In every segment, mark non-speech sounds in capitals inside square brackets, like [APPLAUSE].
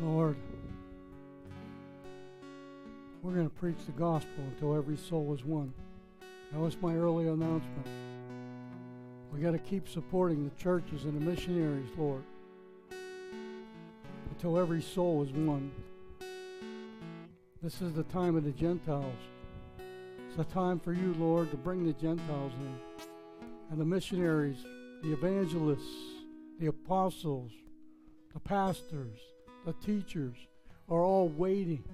Lord, we're going to preach the gospel until every soul is won. That was my early announcement. We got to keep supporting the churches and the missionaries, Lord, until every soul is won. This is the time of the Gentiles. It's a time for you, Lord, to bring the Gentiles in. And the missionaries, the evangelists, the apostles, the pastors, the teachers are all waiting,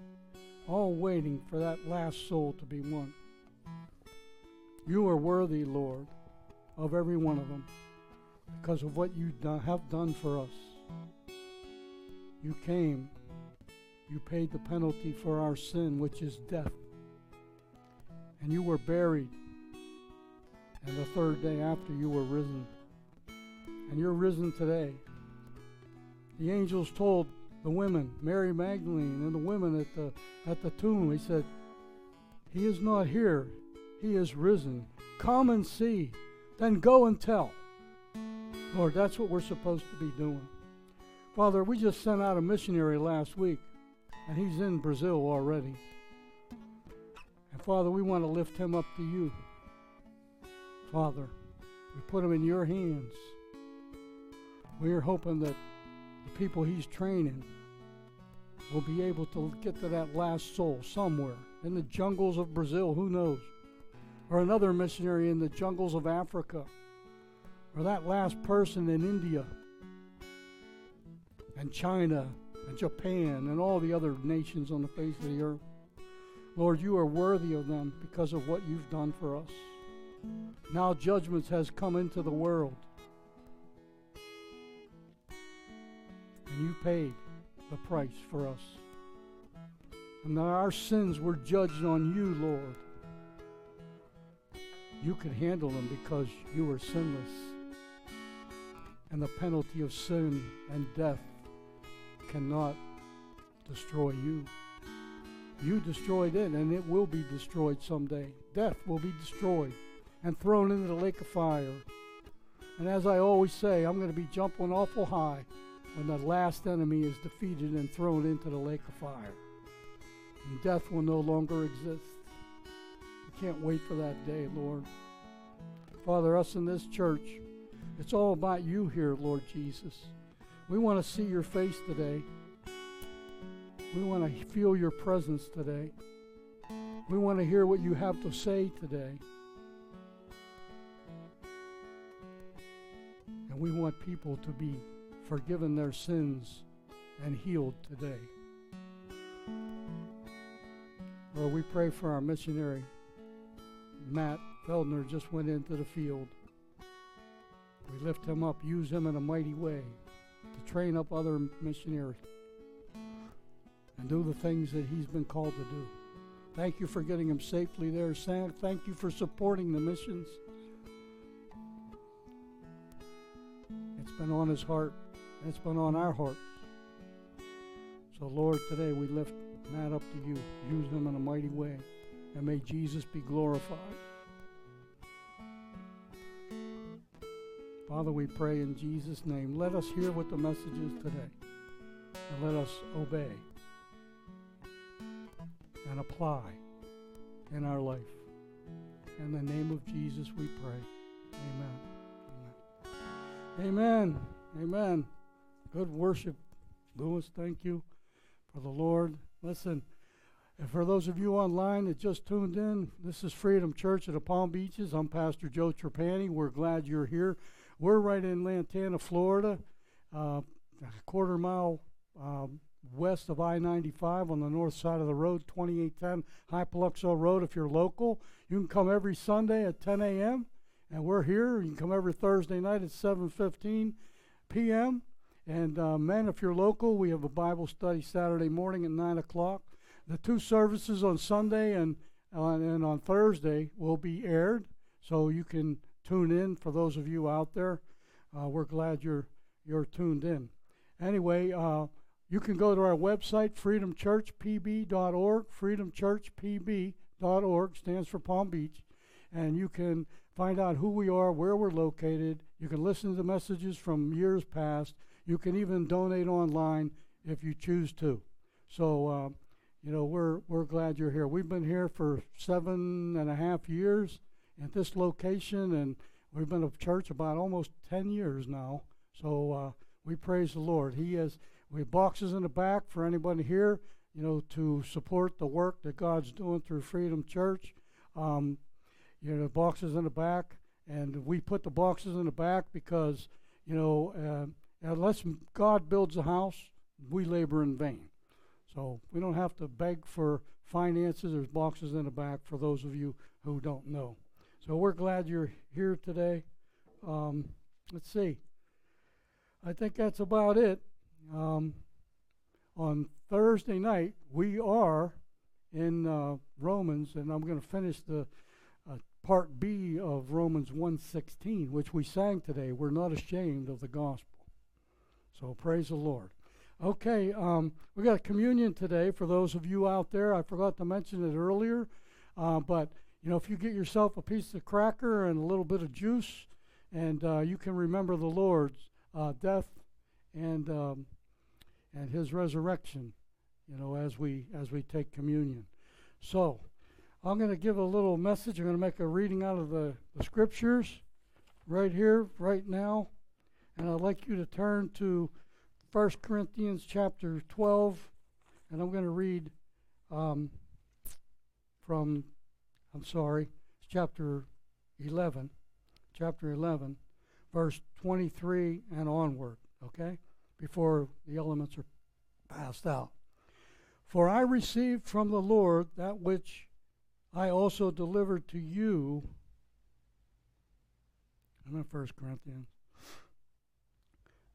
all waiting for that last soul to be won. You are worthy, Lord, of every one of them because of what you have done for us. You came, you paid the penalty for our sin, which is death. And you were buried, and the third day after you were risen. And you're risen today. The angels told the women, Mary Magdalene and the women at the at the tomb, he said, He is not here, he is risen. Come and see, then go and tell. Lord, that's what we're supposed to be doing. Father, we just sent out a missionary last week, and he's in Brazil already. And Father, we want to lift him up to you. Father, we put him in your hands. We are hoping that people he's training will be able to get to that last soul somewhere in the jungles of Brazil, who knows? Or another missionary in the jungles of Africa, or that last person in India, and China, and Japan, and all the other nations on the face of the earth. Lord, you are worthy of them because of what you've done for us. Now judgment has come into the world. You paid the price for us. And our sins were judged on you, Lord. You could handle them because you were sinless. And the penalty of sin and death cannot destroy you. You destroyed it, and it will be destroyed someday. Death will be destroyed and thrown into the lake of fire. And as I always say, I'm going to be jumping awful high when the last enemy is defeated and thrown into the lake of fire. And death will no longer exist. I can't wait for that day, Lord. Father, us in this church, it's all about you here, Lord Jesus. We want to see your face today. We want to feel your presence today. We want to hear what you have to say today. And we want people to be forgiven their sins and healed today. Lord, we pray for our missionary. Matt Feldner just went into the field. We lift him up, use him in a mighty way to train up other missionaries and do the things that he's been called to do. Thank you for getting him safely there, Sam. Thank you for supporting the missions. It's been on his heart it's been on our hearts. So, Lord, today we lift Matt up to you. Use him in a mighty way. And may Jesus be glorified. Father, we pray in Jesus' name. Let us hear what the message is today. And let us obey and apply in our life. In the name of Jesus we pray. Amen. Amen. Amen. Amen. Good worship, Lewis. Thank you for the Lord. Listen, and for those of you online that just tuned in, this is Freedom Church at the Palm Beaches. I'm Pastor Joe Trapani. We're glad you're here. We're right in Lantana, Florida, uh, a quarter mile um, west of I 95 on the north side of the road, 2810 Hypoluxo Road. If you're local, you can come every Sunday at 10 a.m. And we're here. You can come every Thursday night at 7:15 p.m. And uh, men, if you're local, we have a Bible study Saturday morning at 9 o'clock. The two services on Sunday and, uh, and on Thursday will be aired, so you can tune in for those of you out there. Uh, we're glad you're, you're tuned in. Anyway, uh, you can go to our website, freedomchurchpb.org. Freedomchurchpb.org stands for Palm Beach. And you can find out who we are, where we're located. You can listen to the messages from years past you can even donate online if you choose to. So, um, you know, we're we're glad you're here. We've been here for seven and a half years at this location, and we've been a church about almost ten years now. So uh, we praise the Lord. He has we have boxes in the back for anybody here, you know, to support the work that God's doing through Freedom Church. Um, you know, boxes in the back, and we put the boxes in the back because, you know, uh, unless God builds a house, we labor in vain. So we don't have to beg for finances. There's boxes in the back for those of you who don't know. So we're glad you're here today. Um, let's see. I think that's about it. Um, on Thursday night, we are in uh, Romans, and I'm going to finish the uh, part B of Romans 1:16, which we sang today. We're not ashamed of the gospel. So praise the Lord. Okay, um, we got communion today for those of you out there. I forgot to mention it earlier, uh, but you know, if you get yourself a piece of cracker and a little bit of juice, and uh, you can remember the Lord's uh, death and um, and His resurrection, you know, as we as we take communion. So, I'm going to give a little message. I'm going to make a reading out of the, the scriptures right here, right now, and I'd like you to turn to 1 Corinthians chapter 12, and I'm going to read um, from, I'm sorry, chapter 11, chapter 11, verse 23 and onward, okay, before the elements are passed out. For I received from the Lord that which I also delivered to you. I'm in 1 Corinthians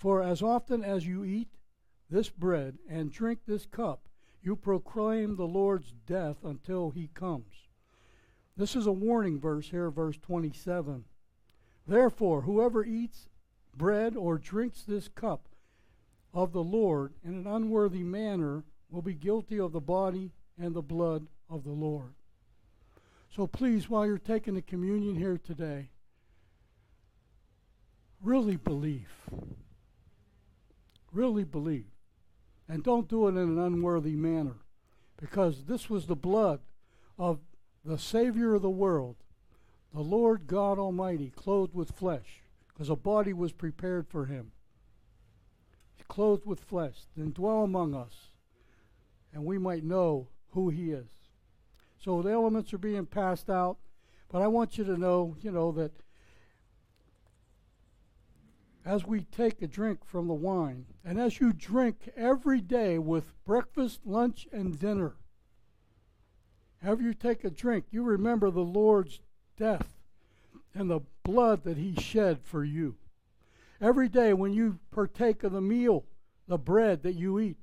For as often as you eat this bread and drink this cup, you proclaim the Lord's death until he comes. This is a warning verse here, verse 27. Therefore, whoever eats bread or drinks this cup of the Lord in an unworthy manner will be guilty of the body and the blood of the Lord. So please, while you're taking the communion here today, really believe really believe. And don't do it in an unworthy manner because this was the blood of the Savior of the world, the Lord God Almighty, clothed with flesh, because a body was prepared for him. He's clothed with flesh, then dwell among us, and we might know who he is. So the elements are being passed out, but I want you to know, you know, that as we take a drink from the wine, and as you drink every day with breakfast, lunch, and dinner, have you take a drink, you remember the Lord's death and the blood that He shed for you. Every day when you partake of the meal, the bread that you eat,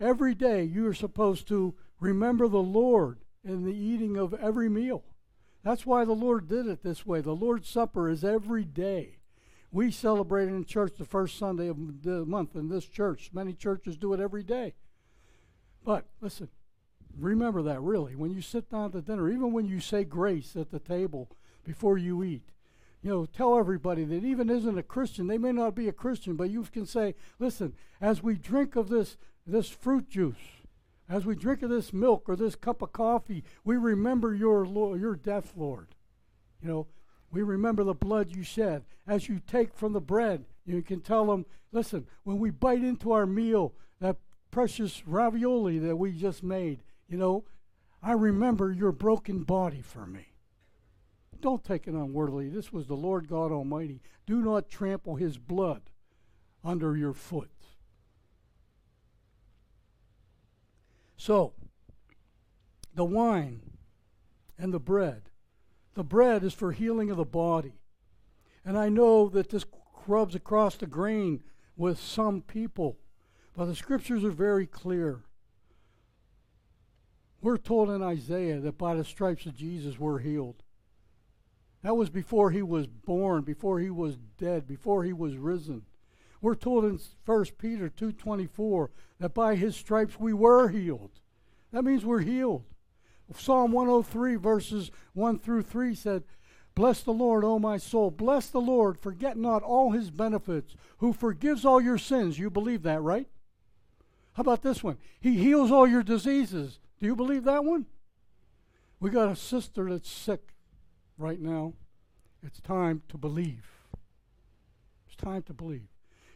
every day you are supposed to remember the Lord in the eating of every meal. That's why the Lord did it this way. The Lord's Supper is every day. We celebrate in church the first Sunday of the month in this church. Many churches do it every day. But listen, remember that really. When you sit down to dinner, even when you say grace at the table before you eat, you know, tell everybody that even isn't a Christian, they may not be a Christian, but you can say, listen, as we drink of this this fruit juice, as we drink of this milk or this cup of coffee, we remember your Lord, your death, Lord. You know, we remember the blood you shed. As you take from the bread, you can tell them, listen, when we bite into our meal, that precious ravioli that we just made, you know, I remember your broken body for me. Don't take it unworthily. This was the Lord God Almighty. Do not trample his blood under your foot. So, the wine and the bread the bread is for healing of the body. And I know that this rubs across the grain with some people, but the scriptures are very clear. We're told in Isaiah that by the stripes of Jesus we're healed. That was before he was born, before he was dead, before he was risen. We're told in 1 Peter 2:24 that by his stripes we were healed. That means we're healed. Psalm 103 verses 1 through 3 said, Bless the Lord, O my soul. Bless the Lord, forget not all his benefits, who forgives all your sins. You believe that, right? How about this one? He heals all your diseases. Do you believe that one? We got a sister that's sick right now. It's time to believe. It's time to believe.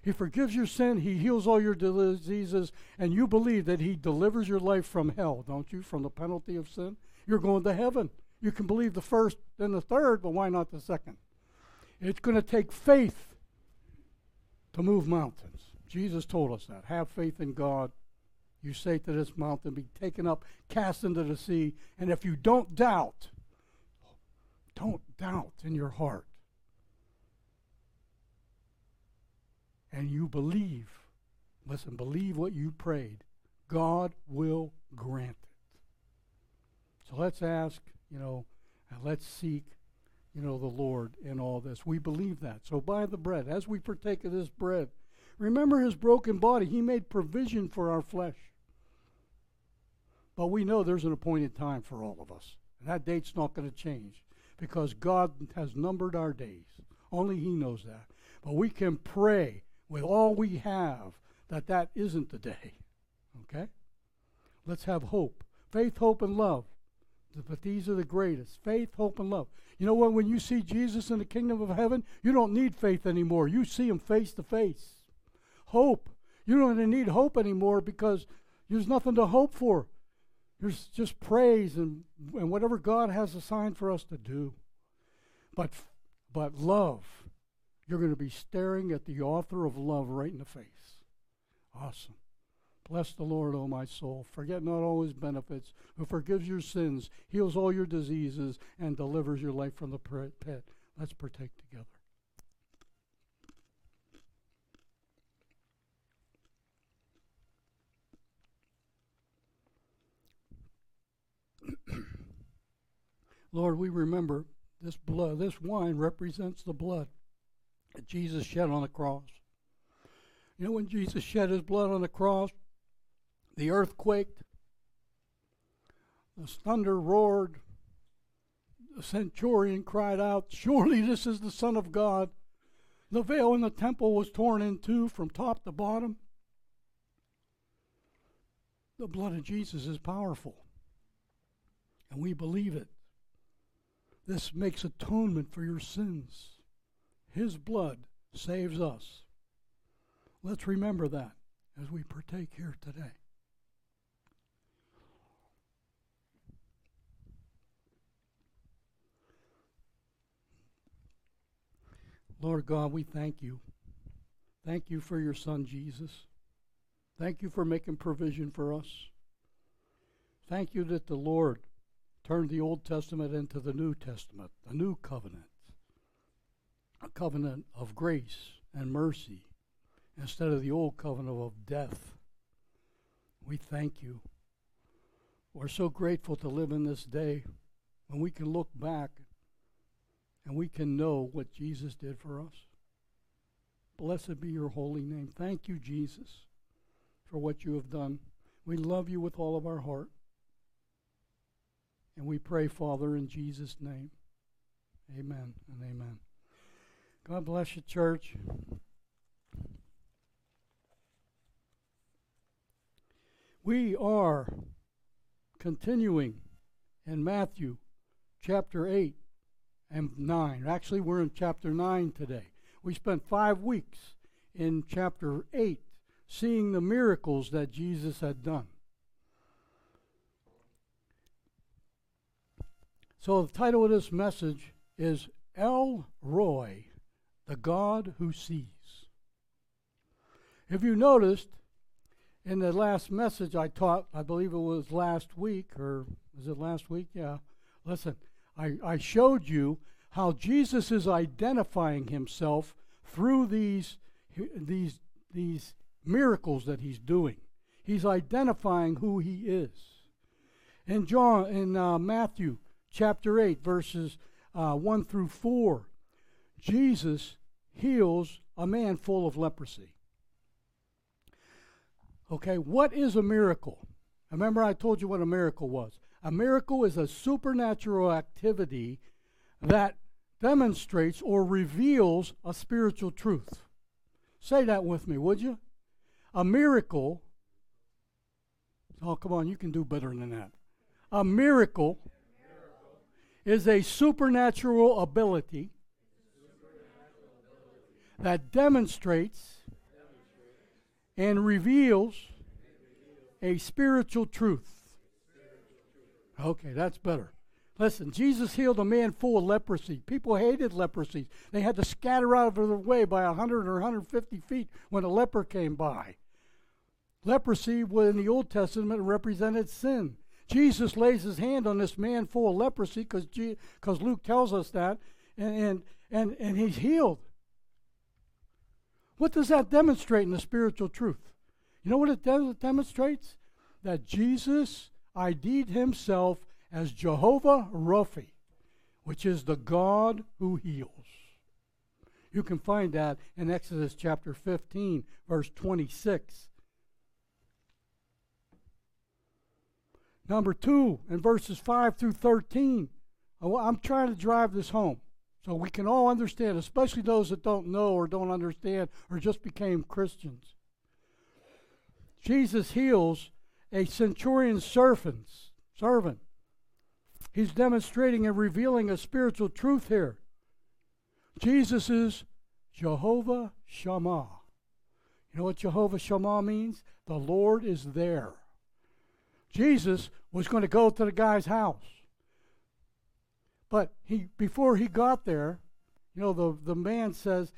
He forgives your sin, He heals all your diseases, and you believe that He delivers your life from hell, don't you? From the penalty of sin? You're going to heaven. You can believe the first and the third, but why not the second? It's going to take faith to move mountains. Jesus told us that. Have faith in God. You say to this mountain, be taken up, cast into the sea. And if you don't doubt, don't doubt in your heart. And you believe, listen, believe what you prayed. God will grant it. So let's ask, you know, and let's seek, you know, the Lord in all this. We believe that. So by the bread, as we partake of this bread, remember his broken body. He made provision for our flesh. But we know there's an appointed time for all of us. And that date's not going to change because God has numbered our days. Only He knows that. But we can pray with all we have that that isn't the day. Okay? Let's have hope. Faith, hope, and love. But these are the greatest faith, hope, and love. You know what? When you see Jesus in the kingdom of heaven, you don't need faith anymore. You see him face to face. Hope. You don't even need hope anymore because there's nothing to hope for. There's just praise and, and whatever God has assigned for us to do. But, but love, you're going to be staring at the author of love right in the face. Awesome. Bless the Lord, O my soul. Forget not all his benefits, who forgives your sins, heals all your diseases, and delivers your life from the pit. Let's partake together. [CLEARS THROAT] Lord, we remember this blood, this wine represents the blood that Jesus shed on the cross. You know, when Jesus shed his blood on the cross, the earth quaked, the thunder roared, the centurion cried out, Surely this is the Son of God. The veil in the temple was torn in two from top to bottom. The blood of Jesus is powerful, and we believe it. This makes atonement for your sins. His blood saves us. Let's remember that as we partake here today. Lord God, we thank you. Thank you for your Son, Jesus. Thank you for making provision for us. Thank you that the Lord turned the Old Testament into the New Testament, the new covenant, a covenant of grace and mercy instead of the old covenant of death. We thank you. We're so grateful to live in this day when we can look back and we can know what Jesus did for us. Blessed be your holy name. Thank you, Jesus, for what you have done. We love you with all of our heart. And we pray, Father, in Jesus' name. Amen and amen. God bless you, church. We are continuing in Matthew chapter 8 and 9. Actually, we're in chapter 9 today. We spent five weeks in chapter 8 seeing the miracles that Jesus had done. So, the title of this message is El Roi, the God who sees. If you noticed, in the last message I taught, I believe it was last week, or was it last week? Yeah. Listen, I, I showed you how Jesus is identifying himself through these, these, these miracles that he's doing. He's identifying who he is. In John, in uh, Matthew chapter 8, verses uh, 1 through 4, Jesus heals a man full of leprosy. Okay, what is a miracle? Remember, I told you what a miracle was. A miracle is a supernatural activity that demonstrates or reveals a spiritual truth. Say that with me, would you? A miracle. Oh, come on, you can do better than that. A miracle is a supernatural ability that demonstrates and reveals a spiritual truth. Okay, that's better. Listen, Jesus healed a man full of leprosy. People hated leprosy. They had to scatter out of their way by 100 or 150 feet when a leper came by. Leprosy was in the Old Testament represented sin. Jesus lays his hand on this man full of leprosy because Luke tells us that, and, and, and, and he's healed. What does that demonstrate in the spiritual truth? You know what it de- demonstrates? That Jesus ID'd himself as Jehovah Rapha, which is the God who heals. You can find that in Exodus chapter 15, verse 26. Number two, in verses 5 through 13, I'm trying to drive this home so we can all understand, especially those that don't know or don't understand or just became Christians. Jesus heals a centurion's servant. servant. He's demonstrating and revealing a spiritual truth here. Jesus is Jehovah Shammah. You know what Jehovah Shammah means? The Lord is there. Jesus was going to go to the guy's house. But he before he got there, you know, the, the man says,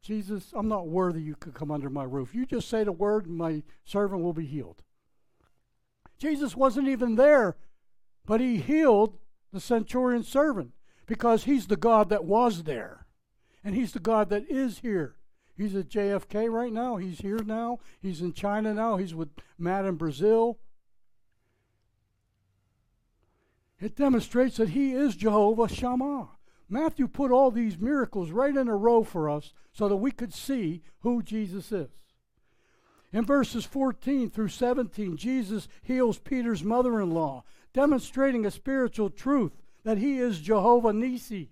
Jesus, I'm not worthy you could come under my roof. You just say the word, and my servant will be healed. Jesus wasn't even there, but he healed the centurion servant because he's the God that was there. And he's the God that is here. He's at JFK right now. He's here now. He's in China now. He's with Matt in Brazil. It demonstrates that he is Jehovah Shammah. Matthew put all these miracles right in a row for us so that we could see who Jesus is. In verses 14 through 17, Jesus heals Peter's mother in law, demonstrating a spiritual truth that he is Jehovah Nissi.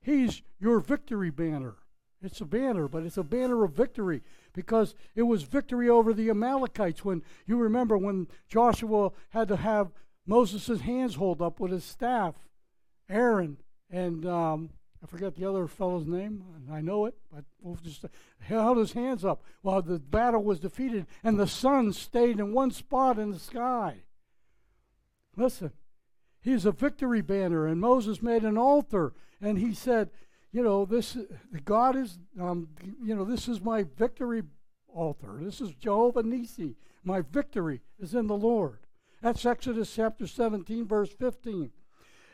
He's your victory banner. It's a banner, but it's a banner of victory because it was victory over the Amalekites when you remember when Joshua had to have Moses' hands hold up with his staff. Aaron and um, I forget the other fellow's name. I know it, but we'll just held his hands up while the battle was defeated, and the sun stayed in one spot in the sky. Listen, he's a victory banner, and Moses made an altar, and he said, "You know, this God is, um, you know, this is my victory altar. This is Jehovah Nissi. My victory is in the Lord." That's Exodus chapter 17, verse 15.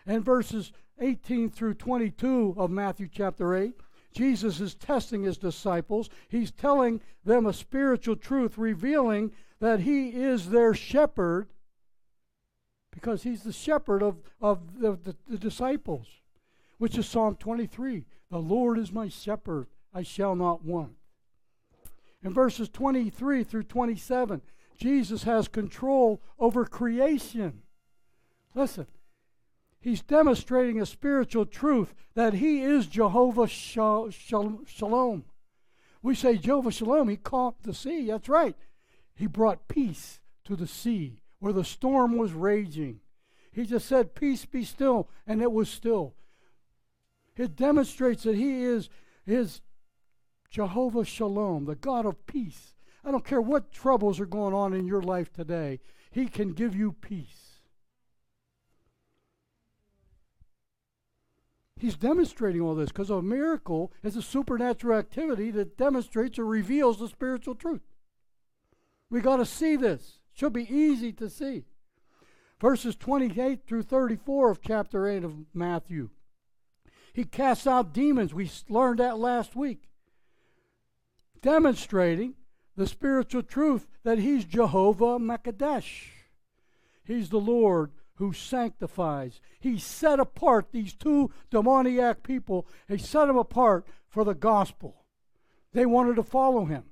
And verses 18 through 22 of Matthew chapter 8, Jesus is testing his disciples. He's telling them a spiritual truth, revealing that he is their shepherd because he's the shepherd of, of the, the, the disciples, which is Psalm 23. The Lord is my shepherd, I shall not want. In verses 23 through 27, Jesus has control over creation. Listen, he's demonstrating a spiritual truth that he is Jehovah Shalom. We say Jehovah Shalom, he calmed the sea. That's right. He brought peace to the sea where the storm was raging. He just said, Peace be still, and it was still. It demonstrates that he is, is Jehovah Shalom, the God of peace. I don't care what troubles are going on in your life today, he can give you peace. He's demonstrating all this because a miracle is a supernatural activity that demonstrates or reveals the spiritual truth. We got to see this. It should be easy to see. Verses 28 through 34 of chapter 8 of Matthew. He casts out demons. We learned that last week. Demonstrating the spiritual truth that he's Jehovah Makadesh. He's the Lord who sanctifies. He set apart these two demoniac people. He set them apart for the gospel. They wanted to follow him.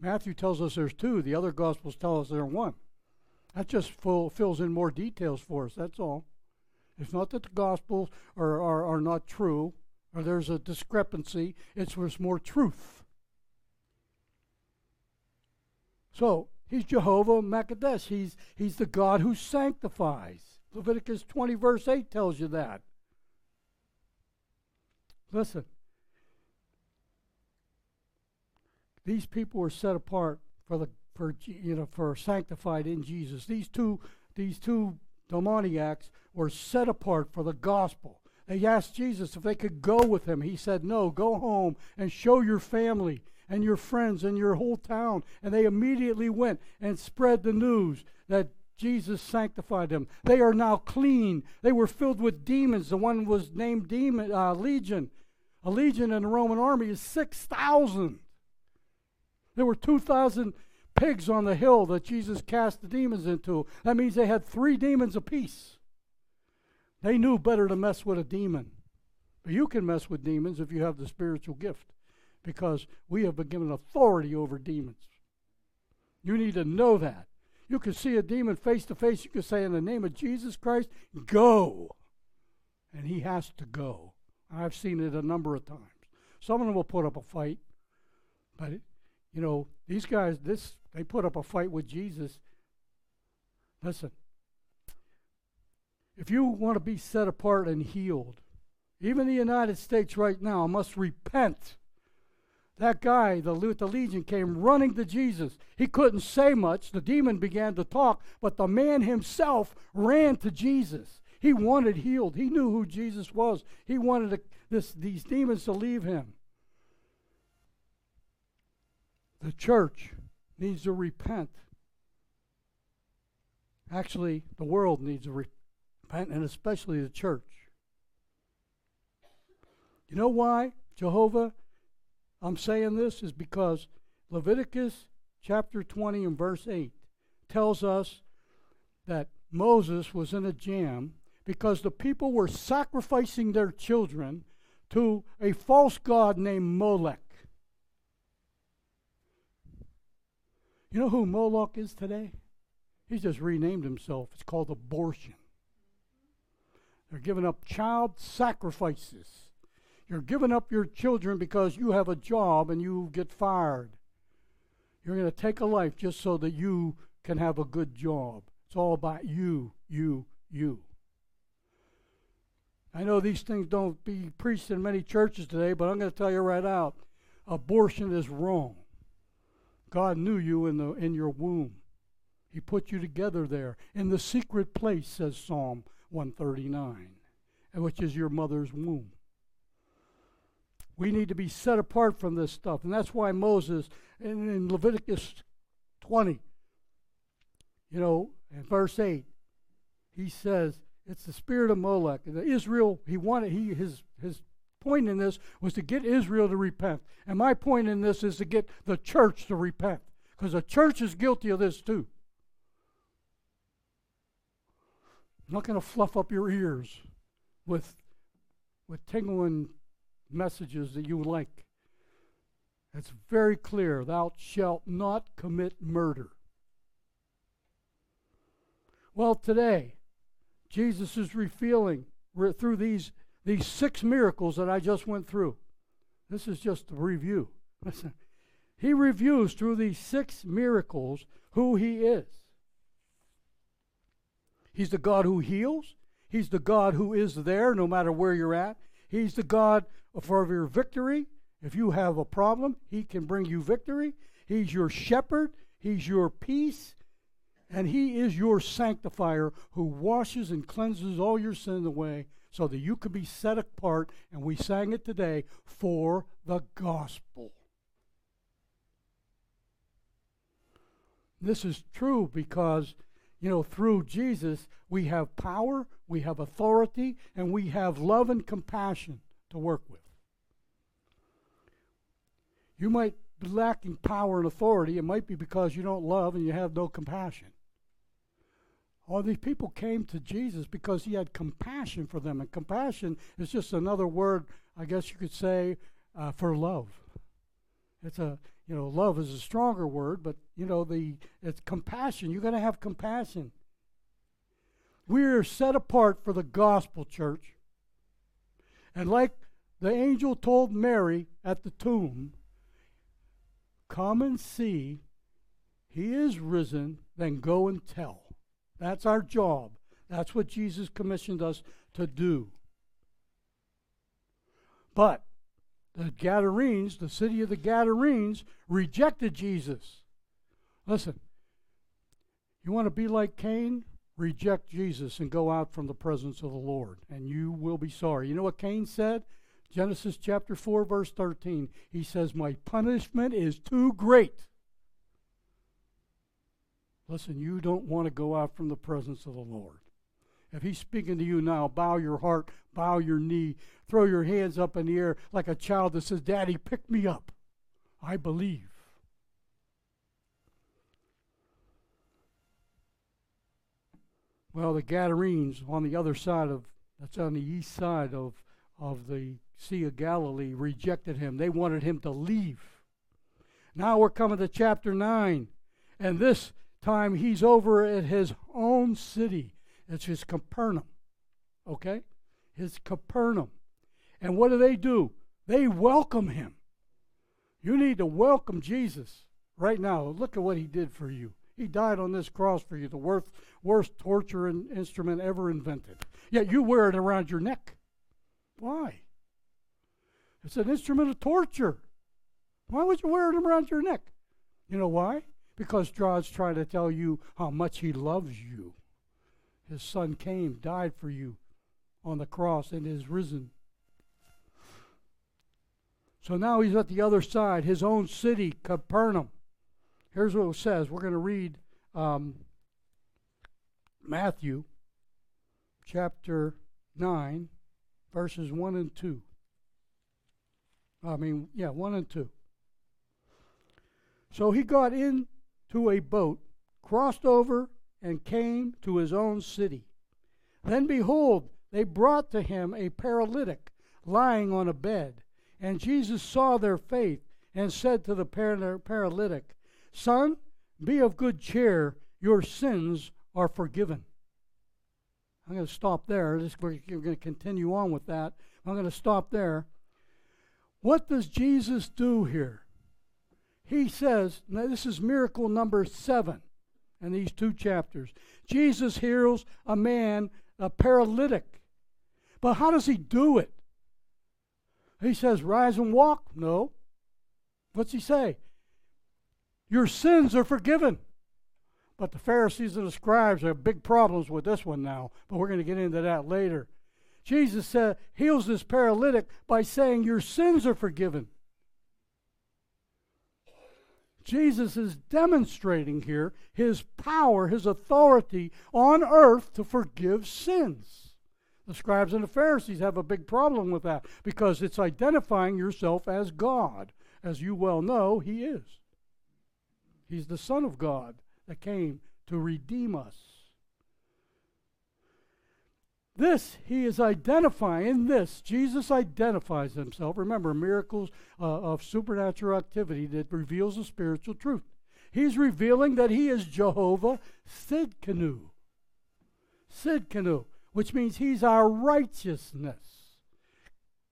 Matthew tells us there's two. The other gospels tell us there's one. That just full, fills in more details for us. That's all. It's not that the gospels are, are, are not true or there's a discrepancy. It's there's more truth. So he's Jehovah Makadesh. He's, he's the God who sanctifies. Leviticus 20, verse 8 tells you that. Listen. These people were set apart for the for you know for sanctified in Jesus. These two these two demoniacs were set apart for the gospel. They asked Jesus if they could go with him. He said, No, go home and show your family and your friends and your whole town. And they immediately went and spread the news that Jesus sanctified them. They are now clean. They were filled with demons. The one was named Demon uh, Legion. A legion in the Roman army is 6,000. There were 2,000 pigs on the hill that Jesus cast the demons into. That means they had three demons apiece. They knew better to mess with a demon. But you can mess with demons if you have the spiritual gift because we have been given authority over demons. You need to know that. You can see a demon face to face. You can say, In the name of Jesus Christ, go. And he has to go. I've seen it a number of times. Some of them will put up a fight, but you know these guys. This they put up a fight with Jesus. Listen, if you want to be set apart and healed, even the United States right now must repent that guy, the, the legion, came running to Jesus. He couldn't say much. The demon began to talk, but the man himself ran to Jesus. He wanted healed. He knew who Jesus was. He wanted to, this, these demons to leave him. The church needs to repent. Actually, the world needs to repent, and especially the church. You know why Jehovah I'm saying this is because Leviticus chapter 20 and verse 8 tells us that Moses was in a jam because the people were sacrificing their children to a false god named Molech. You know who Moloch is today? He's just renamed himself. It's called abortion. They're giving up child sacrifices you're giving up your children because you have a job and you get fired. You're going to take a life just so that you can have a good job. It's all about you, you, you. I know these things don't be preached in many churches today, but I'm going to tell you right out abortion is wrong. God knew you in, the, in your womb. He put you together there in the secret place, says Psalm 139, which is your mother's womb. We need to be set apart from this stuff. And that's why Moses, in, in Leviticus 20, you know, in verse 8, he says, it's the spirit of Molech. Israel, he wanted, he, his, his point in this was to get Israel to repent. And my point in this is to get the church to repent. Because the church is guilty of this too. I'm not going to fluff up your ears with, with tingling messages that you like. It's very clear thou shalt not commit murder. Well, today, Jesus is revealing through these, these six miracles that I just went through. This is just a review. Listen, [LAUGHS] he reviews through these six miracles who he is. He's the God who heals. He's the God who is there no matter where you're at. He's the God for your victory. If you have a problem, He can bring you victory. He's your shepherd, He's your peace, and He is your sanctifier who washes and cleanses all your sin away so that you can be set apart. And we sang it today for the gospel. This is true because, you know, through Jesus, we have power, we have authority, and we have love and compassion to work with. You might be lacking power and authority. It might be because you don't love and you have no compassion. all these people came to Jesus because he had compassion for them. And compassion is just another word, I guess you could say, uh, for love. It's a, you know, love is a stronger word, but, you know, the it's compassion. You're going to have compassion. We are set apart for the gospel, church. And like the angel told Mary at the tomb, come and see, he is risen, then go and tell. That's our job. That's what Jesus commissioned us to do. But the Gadarenes, the city of the Gadarenes, rejected Jesus. Listen, you want to be like Cain? Reject Jesus and go out from the presence of the Lord, and you will be sorry. You know what Cain said? Genesis chapter 4, verse 13. He says, My punishment is too great. Listen, you don't want to go out from the presence of the Lord. If He's speaking to you now, bow your heart, bow your knee, throw your hands up in the air like a child that says, Daddy, pick me up. I believe. Well, the Gadarenes on the other side of, that's on the east side of, of the Sea of Galilee, rejected him. They wanted him to leave. Now we're coming to chapter 9. And this time he's over at his own city. It's his Capernaum. Okay? His Capernaum. And what do they do? They welcome him. You need to welcome Jesus right now. Look at what he did for you. He died on this cross for you, the worst, worst torture instrument ever invented. Yet you wear it around your neck. Why? It's an instrument of torture. Why would you wear it around your neck? You know why? Because God's trying to tell you how much He loves you. His Son came, died for you on the cross, and is risen. So now he's at the other side, his own city, Capernaum. Here's what it says. We're going to read um, Matthew chapter 9, verses 1 and 2. I mean, yeah, 1 and 2. So he got into a boat, crossed over, and came to his own city. Then behold, they brought to him a paralytic lying on a bed. And Jesus saw their faith and said to the paralytic, Son, be of good cheer, your sins are forgiven. I'm going to stop there. we're going to continue on with that. I'm going to stop there. What does Jesus do here? He says, now this is miracle number seven in these two chapters. Jesus heals a man, a paralytic. But how does he do it? He says, rise and walk? No. What's he say? Your sins are forgiven. But the Pharisees and the scribes have big problems with this one now, but we're going to get into that later. Jesus said, heals this paralytic by saying, Your sins are forgiven. Jesus is demonstrating here his power, his authority on earth to forgive sins. The scribes and the Pharisees have a big problem with that because it's identifying yourself as God. As you well know, He is. He's the Son of God that came to redeem us. This, he is identifying this. Jesus identifies himself. Remember, miracles uh, of supernatural activity that reveals a spiritual truth. He's revealing that he is Jehovah Sidkenu. Sidkenu, which means he's our righteousness.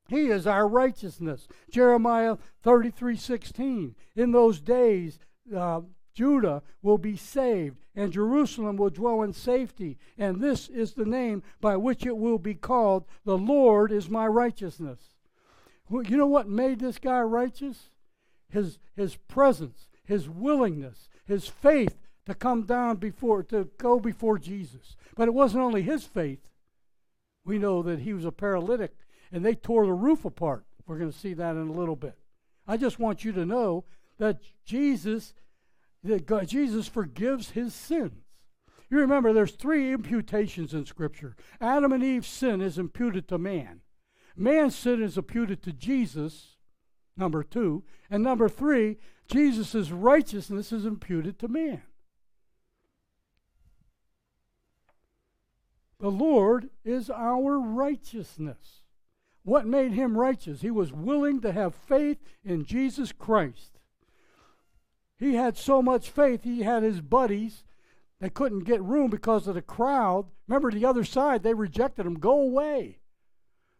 He is our righteousness. Jeremiah 33 16. In those days, uh, Judah will be saved, and Jerusalem will dwell in safety. And this is the name by which it will be called The Lord is my righteousness. You know what made this guy righteous? His, his presence, his willingness, his faith to come down before, to go before Jesus. But it wasn't only his faith. We know that he was a paralytic, and they tore the roof apart. We're going to see that in a little bit. I just want you to know that Jesus that God, Jesus forgives his sins. You remember there's three imputations in Scripture. Adam and Eve's sin is imputed to man. Man's sin is imputed to Jesus, number two. And number three, Jesus' righteousness is imputed to man. The Lord is our righteousness. What made him righteous? He was willing to have faith in Jesus Christ. He had so much faith, he had his buddies. They couldn't get room because of the crowd. Remember, the other side, they rejected him. Go away.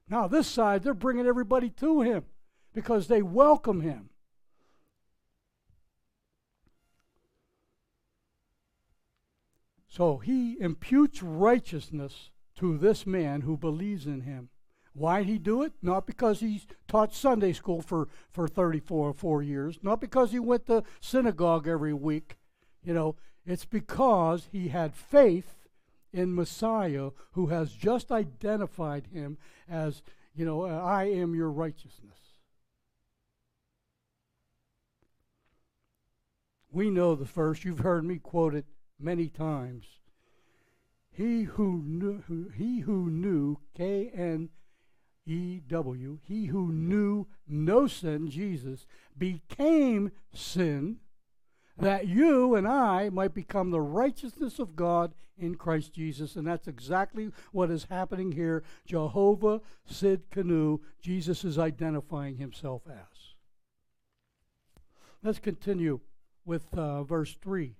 Now, this side, they're bringing everybody to him because they welcome him. So he imputes righteousness to this man who believes in him. Why did he do it? Not because he taught Sunday school for, for 34 or 4 years, not because he went to synagogue every week. You know, it's because he had faith in Messiah who has just identified him as, you know, uh, I am your righteousness. We know the verse, you've heard me quote it many times. He who knew, he who knew, K N E W, he who knew no sin, Jesus, became sin, that you and I might become the righteousness of God in Christ Jesus. And that's exactly what is happening here. Jehovah Tsidkenu, Jesus is identifying himself as. Let's continue with uh, verse 3.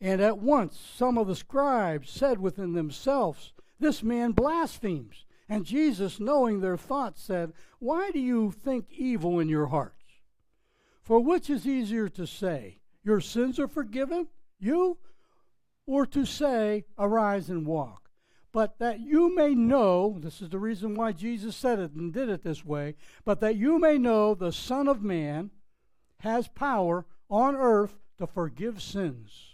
And at once some of the scribes said within themselves, This man blasphemes. And Jesus, knowing their thoughts, said, Why do you think evil in your hearts? For which is easier to say, Your sins are forgiven, you, or to say, Arise and walk? But that you may know, this is the reason why Jesus said it and did it this way, but that you may know the Son of Man has power on earth to forgive sins.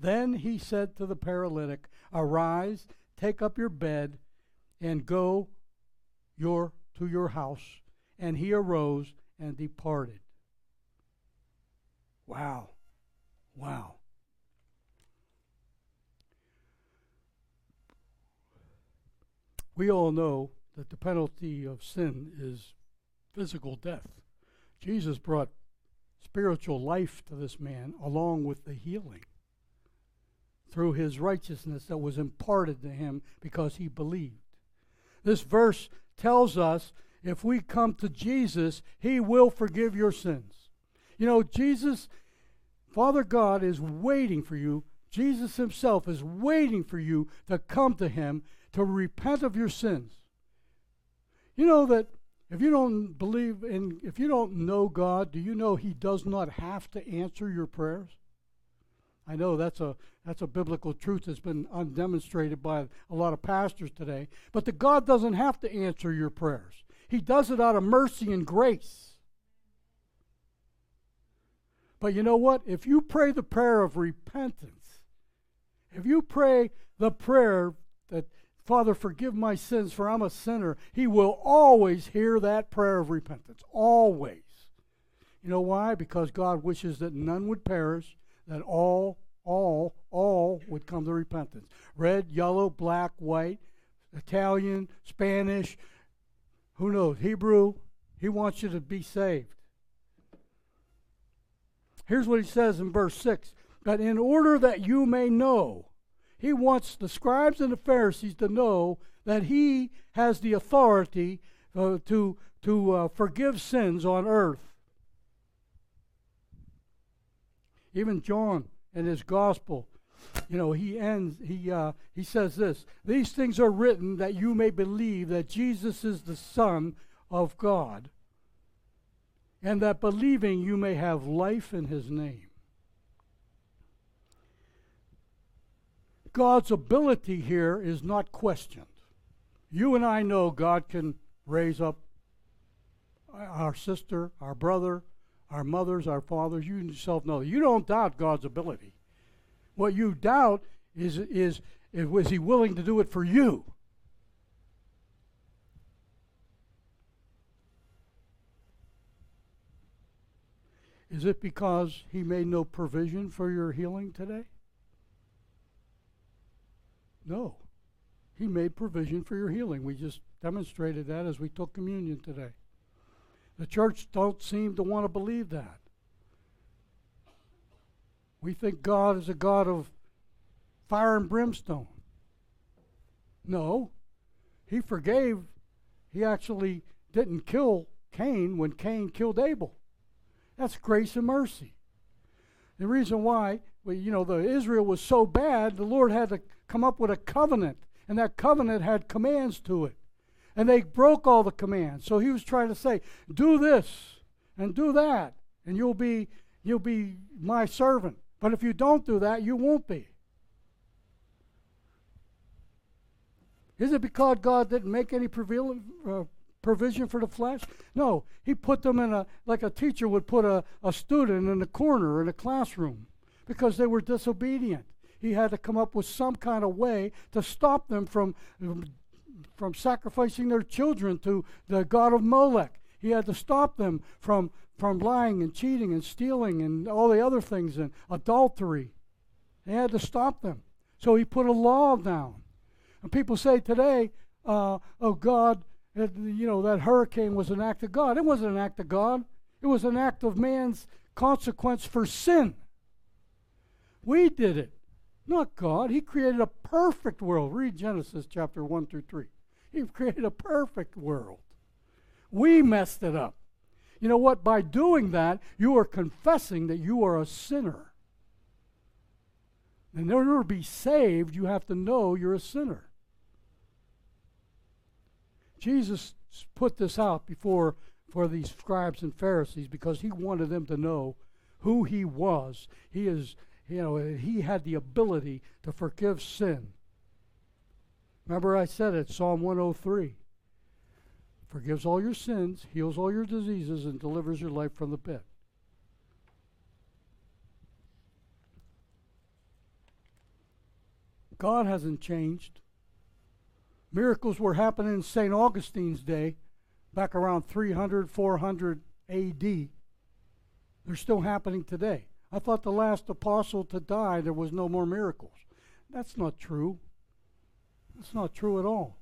Then he said to the paralytic, Arise, take up your bed, and go your, to your house. And he arose and departed. Wow. Wow. We all know that the penalty of sin is physical death. Jesus brought spiritual life to this man along with the healing through his righteousness that was imparted to him because he believed. This verse tells us if we come to Jesus, he will forgive your sins. You know, Jesus, Father God, is waiting for you. Jesus himself is waiting for you to come to him to repent of your sins. You know that if you don't believe in, if you don't know God, do you know he does not have to answer your prayers? I know that's a that's a biblical truth that's been undemonstrated by a lot of pastors today. But the God doesn't have to answer your prayers. He does it out of mercy and grace. But you know what? If you pray the prayer of repentance, if you pray the prayer that Father, forgive my sins, for I'm a sinner, He will always hear that prayer of repentance. Always. You know why? Because God wishes that none would perish, that all, all, all would come to repentance. Red, yellow, black, white, Italian, Spanish, who knows, Hebrew. He wants you to be saved. Here's what he says in verse 6 that in order that you may know, he wants the scribes and the Pharisees to know that he has the authority uh, to, to uh, forgive sins on earth. Even John in his gospel, you know, he ends, he, uh, he says this These things are written that you may believe that Jesus is the Son of God, and that believing you may have life in his name. God's ability here is not questioned. You and I know God can raise up our sister, our brother, our mothers, our fathers, you yourself know. You don't doubt God's ability. What you doubt is, is, is was he willing to do it for you? Is it because he made no provision for your healing today? No. He made provision for your healing. We just demonstrated that as we took communion today. The church don't seem to want to believe that. We think God is a God of fire and brimstone. No, he forgave. He actually didn't kill Cain when Cain killed Abel. That's grace and mercy. The reason why, well, you know, the Israel was so bad, the Lord had to come up with a covenant, and that covenant had commands to it. And they broke all the commands. So he was trying to say, do this and do that, and you'll be you'll be my servant. But if you don't do that, you won't be. Is it because God didn't make any uh, provision for the flesh? No, He put them in a, like a teacher would put a, a student in a corner in a classroom because they were disobedient. He had to come up with some kind of way to stop them from, from sacrificing their children to the god of Molech. He had to stop them from, from lying and cheating and stealing and all the other things and adultery. He had to stop them. So he put a law down. And people say today, uh, oh, God, you know, that hurricane was an act of God. It wasn't an act of God, it was an act of man's consequence for sin. We did it, not God. He created a perfect world. Read Genesis chapter 1 through 3. He created a perfect world. We messed it up. You know what? By doing that, you are confessing that you are a sinner. And in order to be saved, you have to know you're a sinner. Jesus put this out before for these scribes and Pharisees because he wanted them to know who he was. He is, you know, he had the ability to forgive sin. Remember I said it, Psalm 103. Forgives all your sins, heals all your diseases, and delivers your life from the pit. God hasn't changed. Miracles were happening in St. Augustine's day, back around 300, 400 AD. They're still happening today. I thought the last apostle to die, there was no more miracles. That's not true. That's not true at all.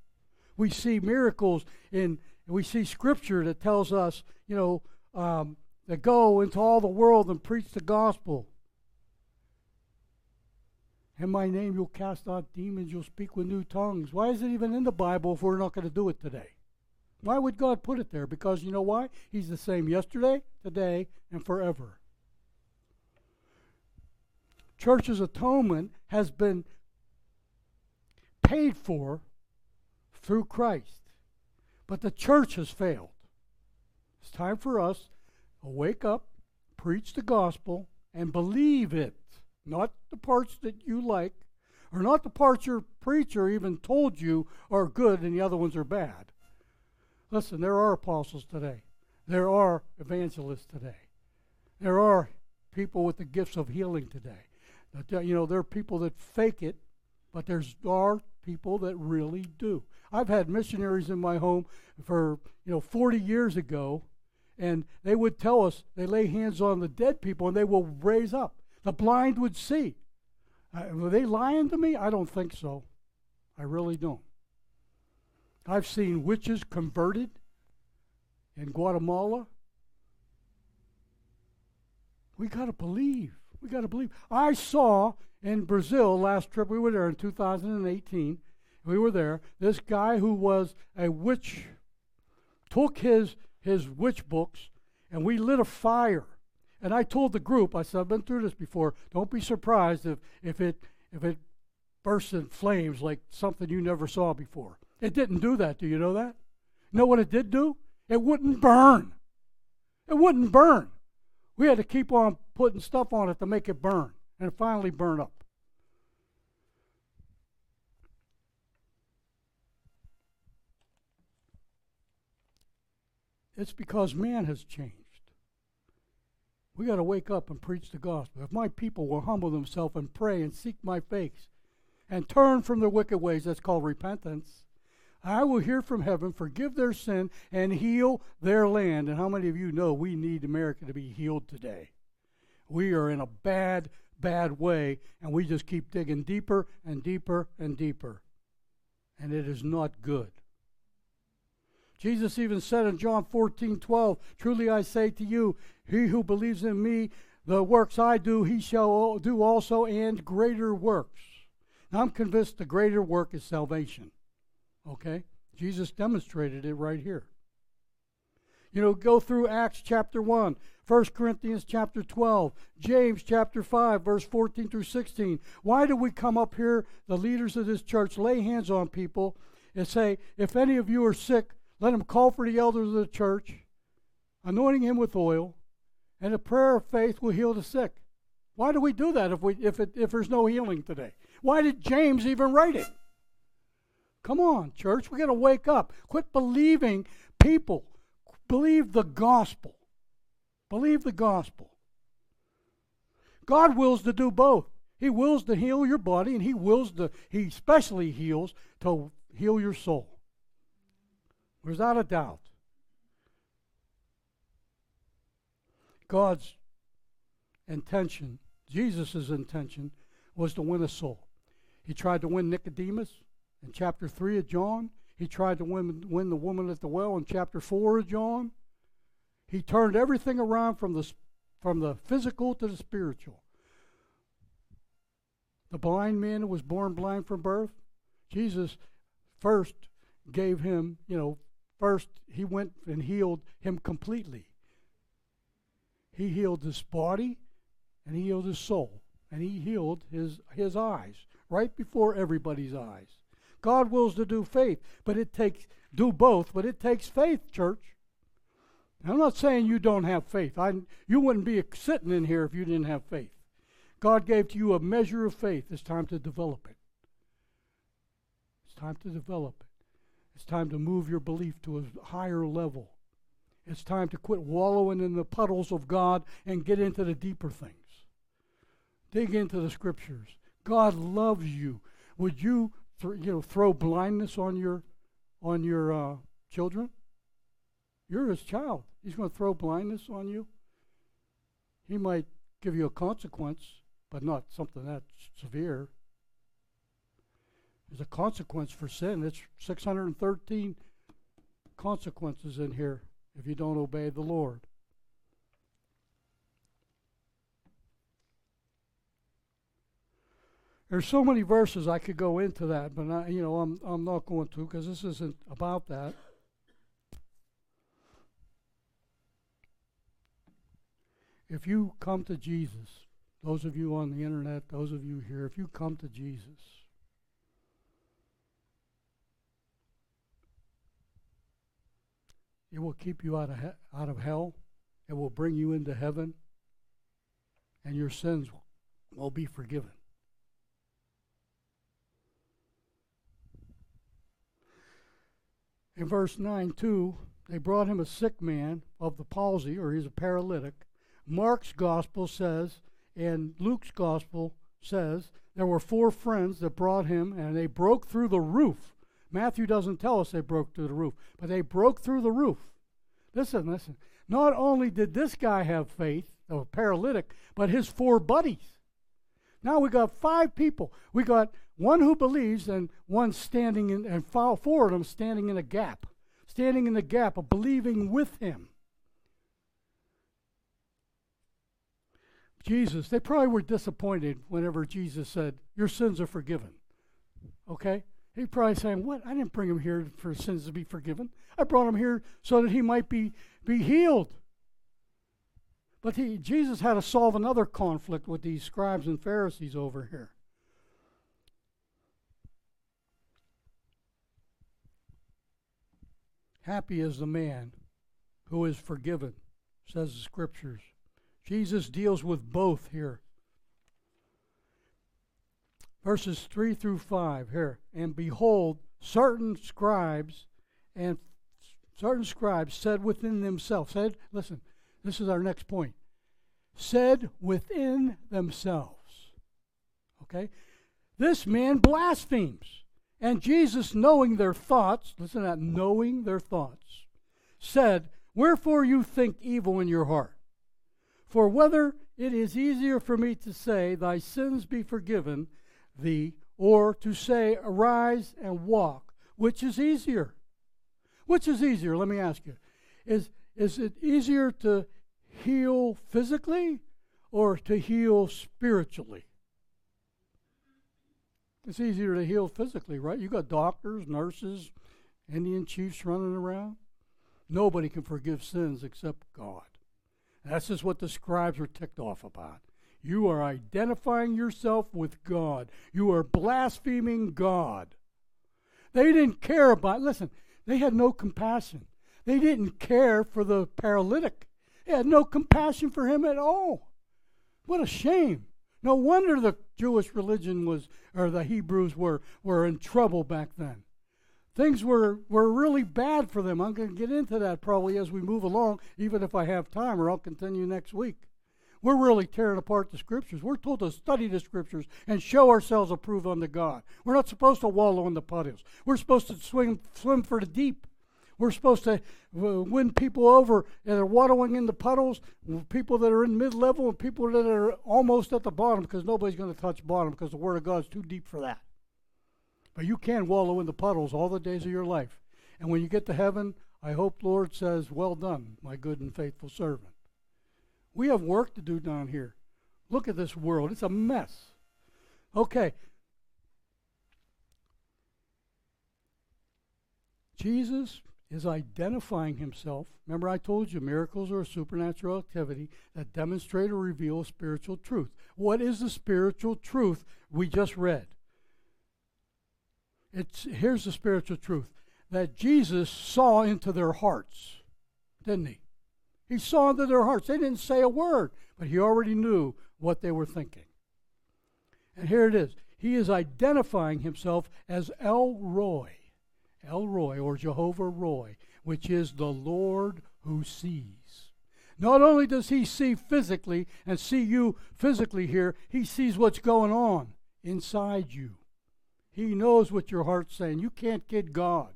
We see miracles in, we see scripture that tells us, you know, um, to go into all the world and preach the gospel. In my name you'll cast out demons, you'll speak with new tongues. Why is it even in the Bible if we're not going to do it today? Why would God put it there? Because you know why? He's the same yesterday, today, and forever. Church's atonement has been paid for through Christ. But the church has failed. It's time for us to wake up, preach the gospel, and believe it not the parts that you like, or not the parts your preacher even told you are good and the other ones are bad. Listen, there are apostles today. There are evangelists today. There are people with the gifts of healing today. You know, there are people that fake it, but there's are people that really do. I've had missionaries in my home for, you know, 40 years ago, and they would tell us they lay hands on the dead people and they will raise up. The blind would see. Uh, were they lying to me? I don't think so. I really don't. I've seen witches converted in Guatemala. We got to believe. We got to believe. I saw in Brazil last trip, we were there in 2018. We were there. This guy who was a witch took his, his witch books and we lit a fire and I told the group, I said, I've been through this before. Don't be surprised if, if it if it bursts in flames like something you never saw before. It didn't do that. Do you know that? You know what it did do? It wouldn't burn. It wouldn't burn. We had to keep on putting stuff on it to make it burn. And finally burned up. It's because man has changed. We got to wake up and preach the gospel. If my people will humble themselves and pray and seek my face and turn from their wicked ways, that's called repentance. I will hear from heaven, forgive their sin, and heal their land. And how many of you know we need America to be healed today? We are in a bad, bad way, and we just keep digging deeper and deeper and deeper. And it is not good. Jesus even said in John 14, 12, Truly I say to you, he who believes in me, the works I do, he shall do also, and greater works. Now, I'm convinced the greater work is salvation. Okay? Jesus demonstrated it right here. You know, go through Acts chapter 1, 1 Corinthians chapter 12, James chapter 5, verse 14 through 16. Why do we come up here, the leaders of this church, lay hands on people and say, if any of you are sick, let him call for the elders of the church, anointing him with oil, and a prayer of faith will heal the sick. Why do we do that if, we, if, it, if there's no healing today? Why did James even write it? Come on, church, we got to wake up. Quit believing people. Believe the gospel. Believe the gospel. God wills to do both. He wills to heal your body, and He wills to, He especially heals to heal your soul. Without a doubt. God's intention, Jesus' intention, was to win a soul. He tried to win Nicodemus in chapter 3 of John. He tried to win, win the woman at the well in chapter 4 of John. He turned everything around from the, from the physical to the spiritual. The blind man was born blind from birth, Jesus first gave him, you know, first he went and healed him completely. He healed his body and he healed his soul and he healed his, his eyes right before everybody's eyes. God wills to do faith, but it takes do both, but it takes faith, church. I'm not saying you don't have faith. I, you wouldn't be sitting in here if you didn't have faith. God gave to you a measure of faith. It's time to develop it. It's time to develop it. It's time to move your belief to a higher level. It's time to quit wallowing in the puddles of God and get into the deeper things. Dig into the scriptures. God loves you. Would you, th- you know, throw blindness on your, on your uh, children? You're his child. He's going to throw blindness on you. He might give you a consequence, but not something that severe. There's a consequence for sin. It's 613 consequences in here if you don't obey the Lord. There's so many verses I could go into that, but I, you know I'm I'm not going to because this isn't about that. If you come to Jesus, those of you on the internet, those of you here, if you come to Jesus, it will keep you out of he- out of hell. It will bring you into heaven, and your sins will be forgiven. In verse 9, 2, they brought him a sick man of the palsy, or he's a paralytic. Mark's gospel says, and Luke's gospel says, there were four friends that brought him, and they broke through the roof. Matthew doesn't tell us they broke through the roof, but they broke through the roof. Listen, listen. Not only did this guy have faith, a paralytic, but his four buddies. Now we got five people. We got one who believes and one standing in, and four of them standing in a gap, standing in the gap of believing with him. Jesus, they probably were disappointed whenever Jesus said, Your sins are forgiven. Okay? He probably saying, What? I didn't bring him here for sins to be forgiven. I brought him here so that he might be, be healed. But he, Jesus had to solve another conflict with these scribes and Pharisees over here. Happy is the man who is forgiven, says the scriptures. Jesus deals with both here. Verses 3 through 5 here. And behold, certain scribes and certain scribes said within themselves, said, listen, this is our next point. Said within themselves. Okay? This man blasphemes. And Jesus, knowing their thoughts, listen to that, knowing their thoughts, said, Wherefore you think evil in your heart? For whether it is easier for me to say, Thy sins be forgiven thee, or to say, Arise and walk, which is easier? Which is easier? Let me ask you. Is, is it easier to heal physically or to heal spiritually? It's easier to heal physically, right? You got doctors, nurses, Indian chiefs running around. Nobody can forgive sins except God. That's just what the scribes were ticked off about. You are identifying yourself with God. You are blaspheming God. They didn't care about, listen, they had no compassion. They didn't care for the paralytic. They had no compassion for him at all. What a shame. No wonder the Jewish religion was, or the Hebrews were, were in trouble back then. Things were, were really bad for them. I'm going to get into that probably as we move along, even if I have time, or I'll continue next week. We're really tearing apart the scriptures. We're told to study the scriptures and show ourselves approved unto God. We're not supposed to wallow in the puddles. We're supposed to swim, swim for the deep. We're supposed to win people over and they're wallowing in the puddles, people that are in mid level, and people that are almost at the bottom because nobody's going to touch bottom because the Word of God is too deep for that. But you can wallow in the puddles all the days of your life. And when you get to heaven, I hope Lord says, Well done, my good and faithful servant. We have work to do down here. Look at this world. It's a mess. Okay. Jesus is identifying himself. Remember, I told you miracles are a supernatural activity that demonstrate or reveal spiritual truth. What is the spiritual truth we just read? It's, here's the spiritual truth that Jesus saw into their hearts, didn't he? He saw into their hearts. They didn't say a word, but he already knew what they were thinking. And here it is. He is identifying himself as El Roi, El Roi, or Jehovah Roi, which is the Lord who sees. Not only does he see physically and see you physically here, he sees what's going on inside you. He knows what your heart's saying. You can't kid God.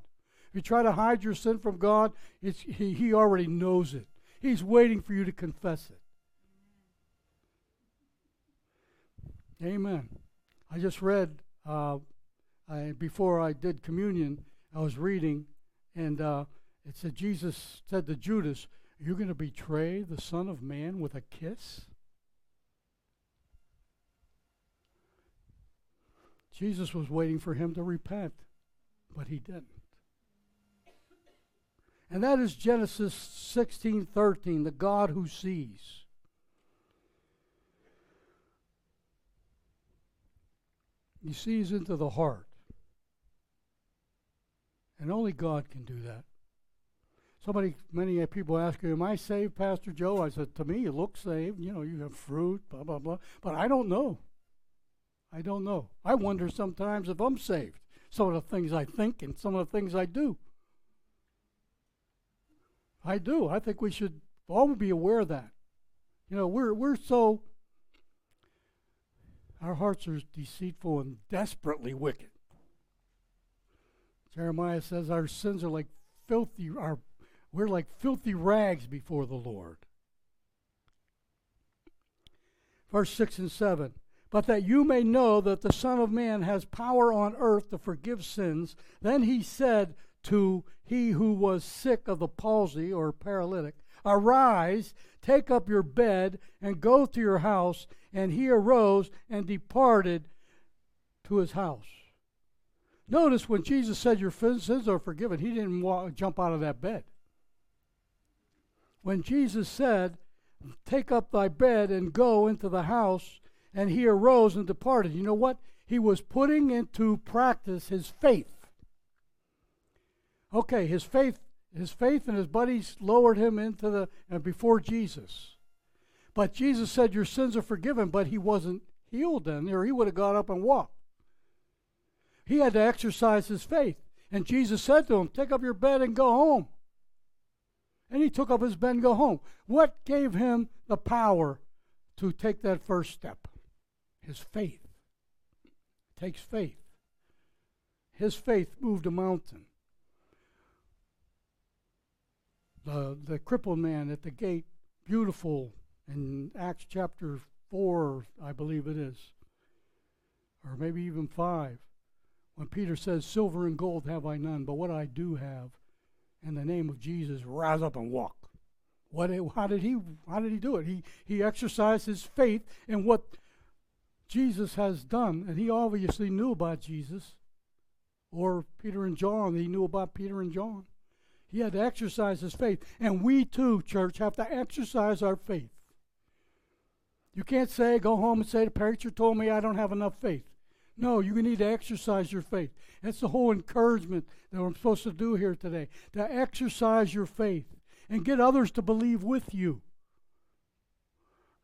If you try to hide your sin from God, he, he already knows it. He's waiting for you to confess it. Amen. I just read uh, I, before I did communion, I was reading, and uh, it said Jesus said to Judas, "You're you going to betray the Son of Man with a kiss? Jesus was waiting for him to repent, but he didn't. And that is Genesis 16:13, the God who sees. He sees into the heart. And only God can do that. Somebody, many people ask Am I saved, Pastor Joe? I said, To me, you look saved. You know, you have fruit, blah, blah, blah. But I don't know. I don't know. I wonder sometimes if I'm saved. Some of the things I think and some of the things I do. I do. I think we should all be aware of that. You know, we're we're so our hearts are deceitful and desperately wicked. Jeremiah says our sins are like filthy our we're like filthy rags before the Lord. Verse 6 and 7. But that you may know that the Son of Man has power on earth to forgive sins. Then he said to he who was sick of the palsy or paralytic, Arise, take up your bed, and go to your house. And he arose and departed to his house. Notice when Jesus said, Your sins are forgiven, he didn't walk, jump out of that bed. When Jesus said, Take up thy bed and go into the house, and he arose and departed, you know what? He was putting into practice his faith. Okay, his faith, his faith and his buddies lowered him into the uh, before Jesus. But Jesus said, Your sins are forgiven, but he wasn't healed then, or he would have got up and walked. He had to exercise his faith. And Jesus said to him, Take up your bed and go home. And he took up his bed and go home. What gave him the power to take that first step? His faith. It takes faith. His faith moved a mountain. the, the crippled man at the gate, beautiful in Acts chapter 4, I believe it is, or maybe even 5, when Peter says, Silver and gold have I none, but what I do have, in the name of Jesus, rise up and walk. What, how did he how did he do it? He he exercised his faith in what Jesus has done, and he obviously knew about Jesus, or Peter and John, he knew about Peter and John. He had to exercise his faith. And we too, church, have to exercise our faith. You can't say, go home and say, the preacher told me I don't have enough faith. No, you need to exercise your faith. That's the whole encouragement that I'm supposed to do here today to exercise your faith and get others to believe with you.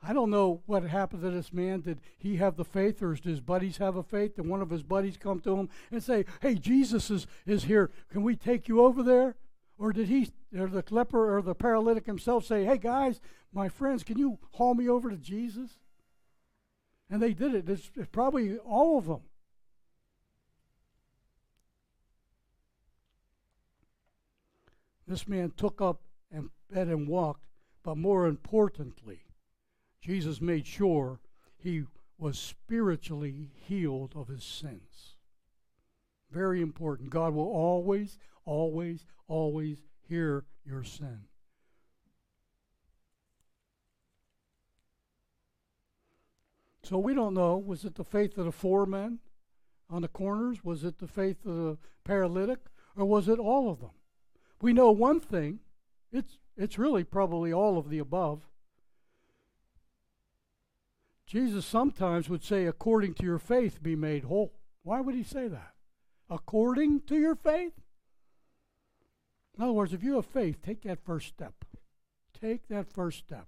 I don't know what happened to this man. Did he have the faith, or did his buddies have a faith? Did one of his buddies come to him and say, Hey, Jesus is, is here. Can we take you over there? Or did he, or the leper or the paralytic himself say, Hey, guys, my friends, can you haul me over to Jesus? And they did it. It's, it's probably all of them. This man took up and bed and walked, but more importantly, Jesus made sure he was spiritually healed of his sins. Very important. God will always, always, always hear your sin. So we don't know. Was it the faith of the four men on the corners? Was it the faith of the paralytic? Or was it all of them? We know one thing. It's, it's really probably all of the above. Jesus sometimes would say, according to your faith, be made whole. Why would he say that? According to your faith? In other words, if you have faith, take that first step. Take that first step.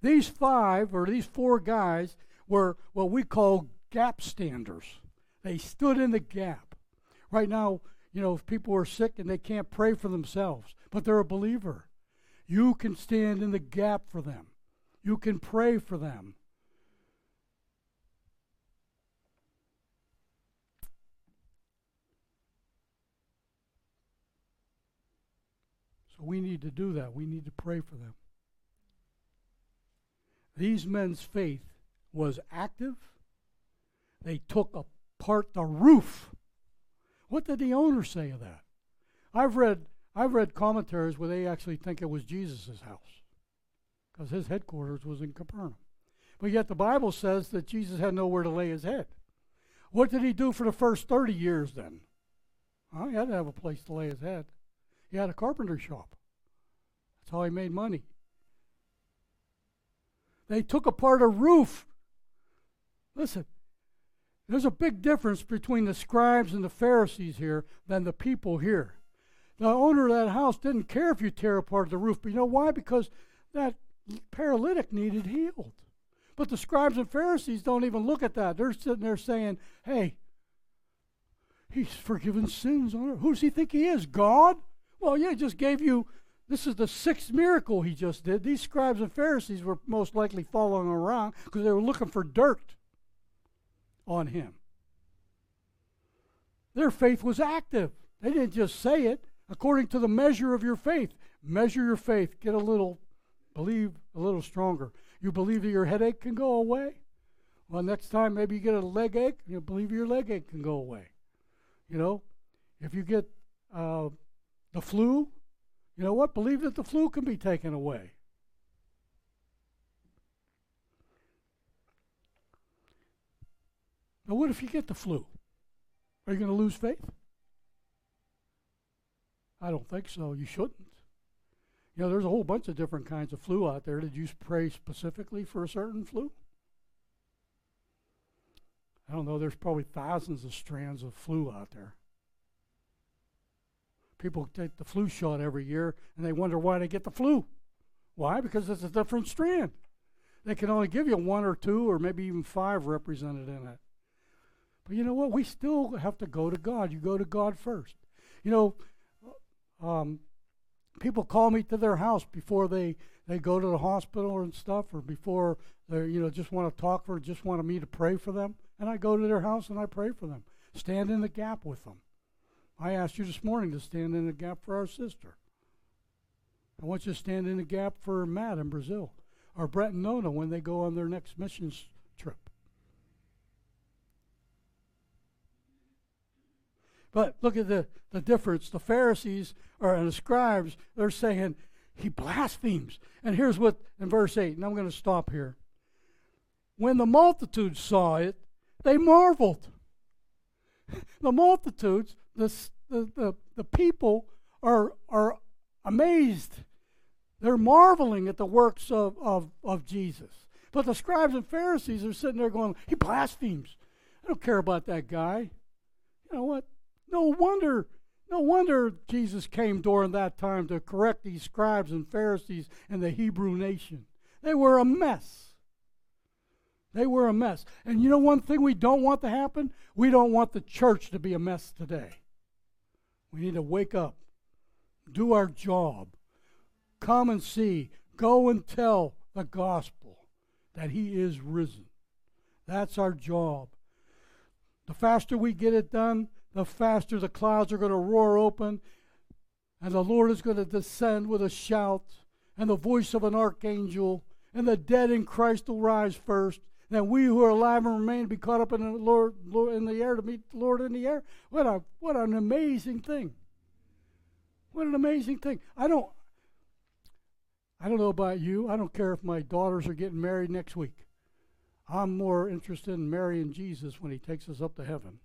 These five, or these four guys, were what we call gap standers. They stood in the gap. Right now, you know, if people are sick and they can't pray for themselves, but they're a believer, you can stand in the gap for them. You can pray for them. So we need to do that. We need to pray for them. These men's faith was active. They took apart the roof. What did the owner say of that? I've read I've read commentaries where they actually think it was Jesus' house because his headquarters was in Capernaum. But yet the Bible says that Jesus had nowhere to lay his head. What did he do for the first 30 years then? Well, he had to have a place to lay his head. He had a carpenter shop. That's how he made money. They took apart a roof. Listen, there's a big difference between the scribes and the Pharisees here than the people here. The owner of that house didn't care if you tear apart the roof, but you know why? Because that paralytic needed healed. But the scribes and Pharisees don't even look at that. They're sitting there saying, hey, he's forgiven sins on earth. Who does he think he is? God? Well, yeah, he just gave you, this is the sixth miracle he just did. These scribes and Pharisees were most likely following around because they were looking for dirt on him. Their faith was active. They didn't just say it. According to the measure of your faith, measure your faith. Get a little, believe a little stronger. You believe that your headache can go away? Well, next time maybe you get a leg ache, you believe your leg ache can go away. You know, if you get uh, the flu, you know what? Believe that the flu can be taken away. Now, what if you get the flu? Are you going to lose faith? I don't think so. You shouldn't. You know, there's a whole bunch of different kinds of flu out there. Did you pray specifically for a certain flu? I don't know. There's probably thousands of strands of flu out there. People take the flu shot every year and they wonder why they get the flu. Why? Because it's a different strand. They can only give you one or two or maybe even five represented in it. But you know what? We still have to go to God. You go to God first. You know, um, people call me to their house before they, they go to the hospital and stuff, or before they you know just want to talk for, just want me to pray for them, and I go to their house and I pray for them, stand in the gap with them. I asked you this morning to stand in the gap for our sister. I want you to stand in the gap for Matt in Brazil, or Brett and Nona when they go on their next missions trip. But look at the, the difference. The Pharisees or and the scribes, they're saying he blasphemes. And here's what in verse 8, and I'm going to stop here. When the multitude saw it, they marveled. [LAUGHS] The multitudes, the, the, the, the people are, are amazed. They're marveling at the works of, of, of Jesus. But the scribes and Pharisees are sitting there going, He blasphemes. I don't care about that guy. You know what? No wonder, no wonder Jesus came during that time to correct these scribes and Pharisees and the Hebrew nation. They were a mess. They were a mess. And you know one thing we don't want to happen? We don't want the church to be a mess today. We need to wake up, do our job, come and see, go and tell the gospel that He is risen. That's our job. The faster we get it done, the faster the clouds are going to roar open, and the Lord is going to descend with a shout, and the voice of an archangel, and the dead in Christ will rise first. Then we who are alive and remain be caught up in the Lord, Lord in the air to meet the Lord in the air. What a what an amazing thing! What an amazing thing! I don't I don't know about you. I don't care if my daughters are getting married next week. I'm more interested in marrying Jesus when he takes us up to heaven.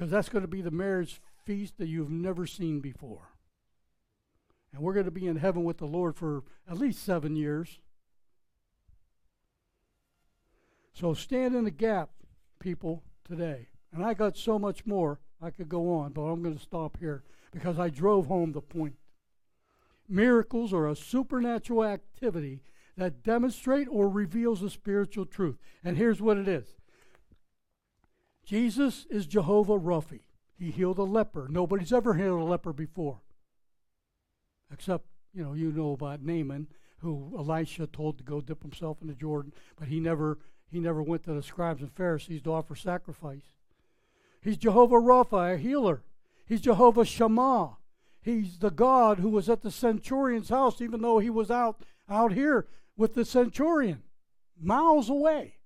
Because that's going to be the marriage feast that you've never seen before. And we're going to be in heaven with the Lord for at least seven years. So stand in the gap, people, today. And I got so much more I could go on, but I'm going to stop here because I drove home the point. Miracles are a supernatural activity that demonstrate or reveals a spiritual truth. And here's what it is. Jesus is Jehovah Rapha. He healed a leper. Nobody's ever healed a leper before. Except, you know, you know about Naaman, who Elisha told to go dip himself in the Jordan, but he never he never went to the scribes and Pharisees to offer sacrifice. He's Jehovah Rapha, a healer. He's Jehovah Shammah. He's the God who was at the centurion's house, even though he was out, out here with the centurion, miles away.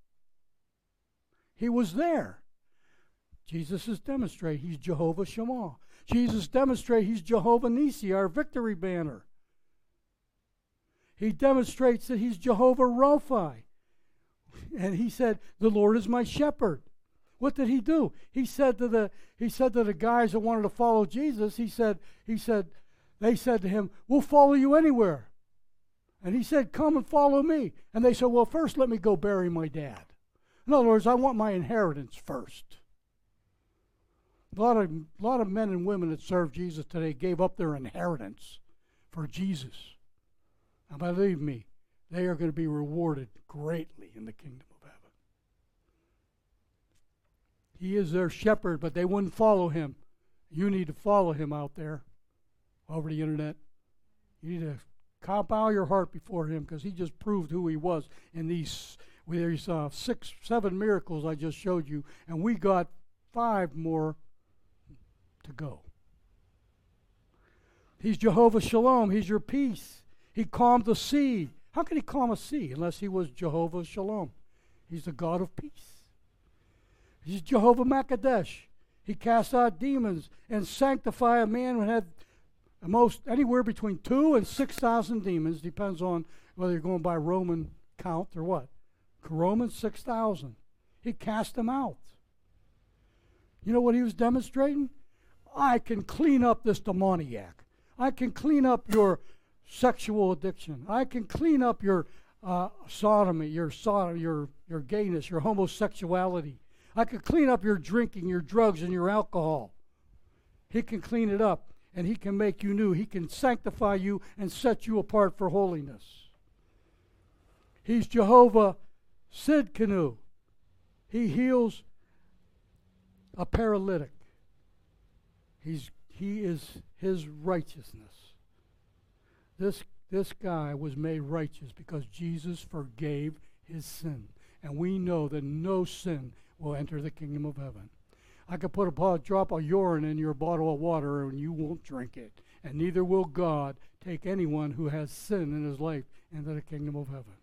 He was there. Jesus is demonstrate he's Jehovah Shammah. Jesus demonstrate he's Jehovah Nissi, our victory banner. He demonstrates that he's Jehovah Rapha, and he said, "The Lord is my shepherd." What did he do? He said to the he said to the guys that wanted to follow Jesus, he said, he said, they said to him, We'll follow you anywhere. And he said, Come and follow me. And they said, Well, first let me go bury my dad. In other words, I want my inheritance first. A lot of, lot of men and women that serve Jesus today gave up their inheritance for Jesus. And believe me, they are going to be rewarded greatly in the kingdom of heaven. He is their shepherd, but they wouldn't follow him. You need to follow him out there over the internet. You need to compile your heart before him because he just proved who he was in these with these uh, six, seven miracles I just showed you, and we got five more to go. He's Jehovah Shalom. He's your peace. He calmed the sea. How can he calm a sea unless he was Jehovah Shalom? He's the God of peace. He's Jehovah Makadesh. He casts out demons and sanctify a man who had most anywhere between two and six thousand demons, depends on whether you're going by Roman count or what. Romans six thousand. He cast them out. You know what he was demonstrating? I can clean up this demoniac. I can clean up your sexual addiction. I can clean up your uh, sodomy, your sodomy, your your gayness, your homosexuality. I can clean up your drinking, your drugs, and your alcohol. He can clean it up, and He can make you new. He can sanctify you and set you apart for holiness. He's Jehovah Tsidkenu. He heals a paralytic. He's, he is His righteousness. This, this guy was made righteous because Jesus forgave his sin. And we know that no sin will enter the kingdom of heaven. I could put a drop of urine in your bottle of water and you won't drink it. And neither will God take anyone who has sin in his life into the kingdom of heaven.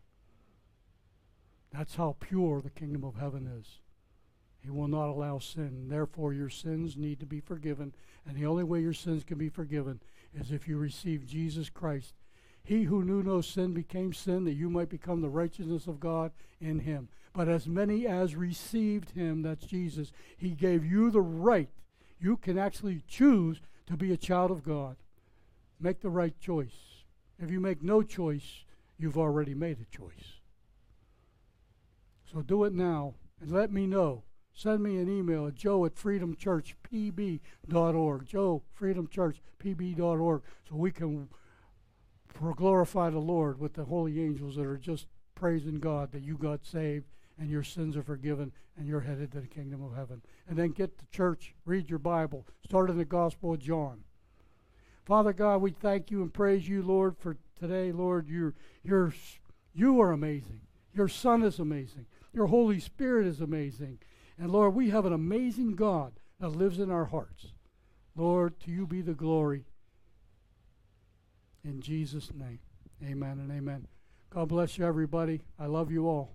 That's how pure the kingdom of heaven is. He will not allow sin. Therefore, your sins need to be forgiven. And the only way your sins can be forgiven is if you receive Jesus Christ. He who knew no sin became sin that you might become the righteousness of God in him. But as many as received him, that's Jesus, he gave you the right. You can actually choose to be a child of God. Make the right choice. If you make no choice, you've already made a choice. So do it now and let me know. Send me an email at joe at freedomchurchpb.org. Joe, freedomchurchpb.org, so we can glorify the Lord with the holy angels that are just praising God that you got saved and your sins are forgiven and you're headed to the kingdom of heaven. And then get to church, read your Bible, start in the Gospel of John. Father God, we thank you and praise you, Lord, for today, Lord. You're, you're, you are amazing. Your Son is amazing. Your Holy Spirit is amazing. And Lord, we have an amazing God that lives in our hearts. Lord, to you be the glory. In Jesus' name, amen and amen. God bless you, everybody. I love you all.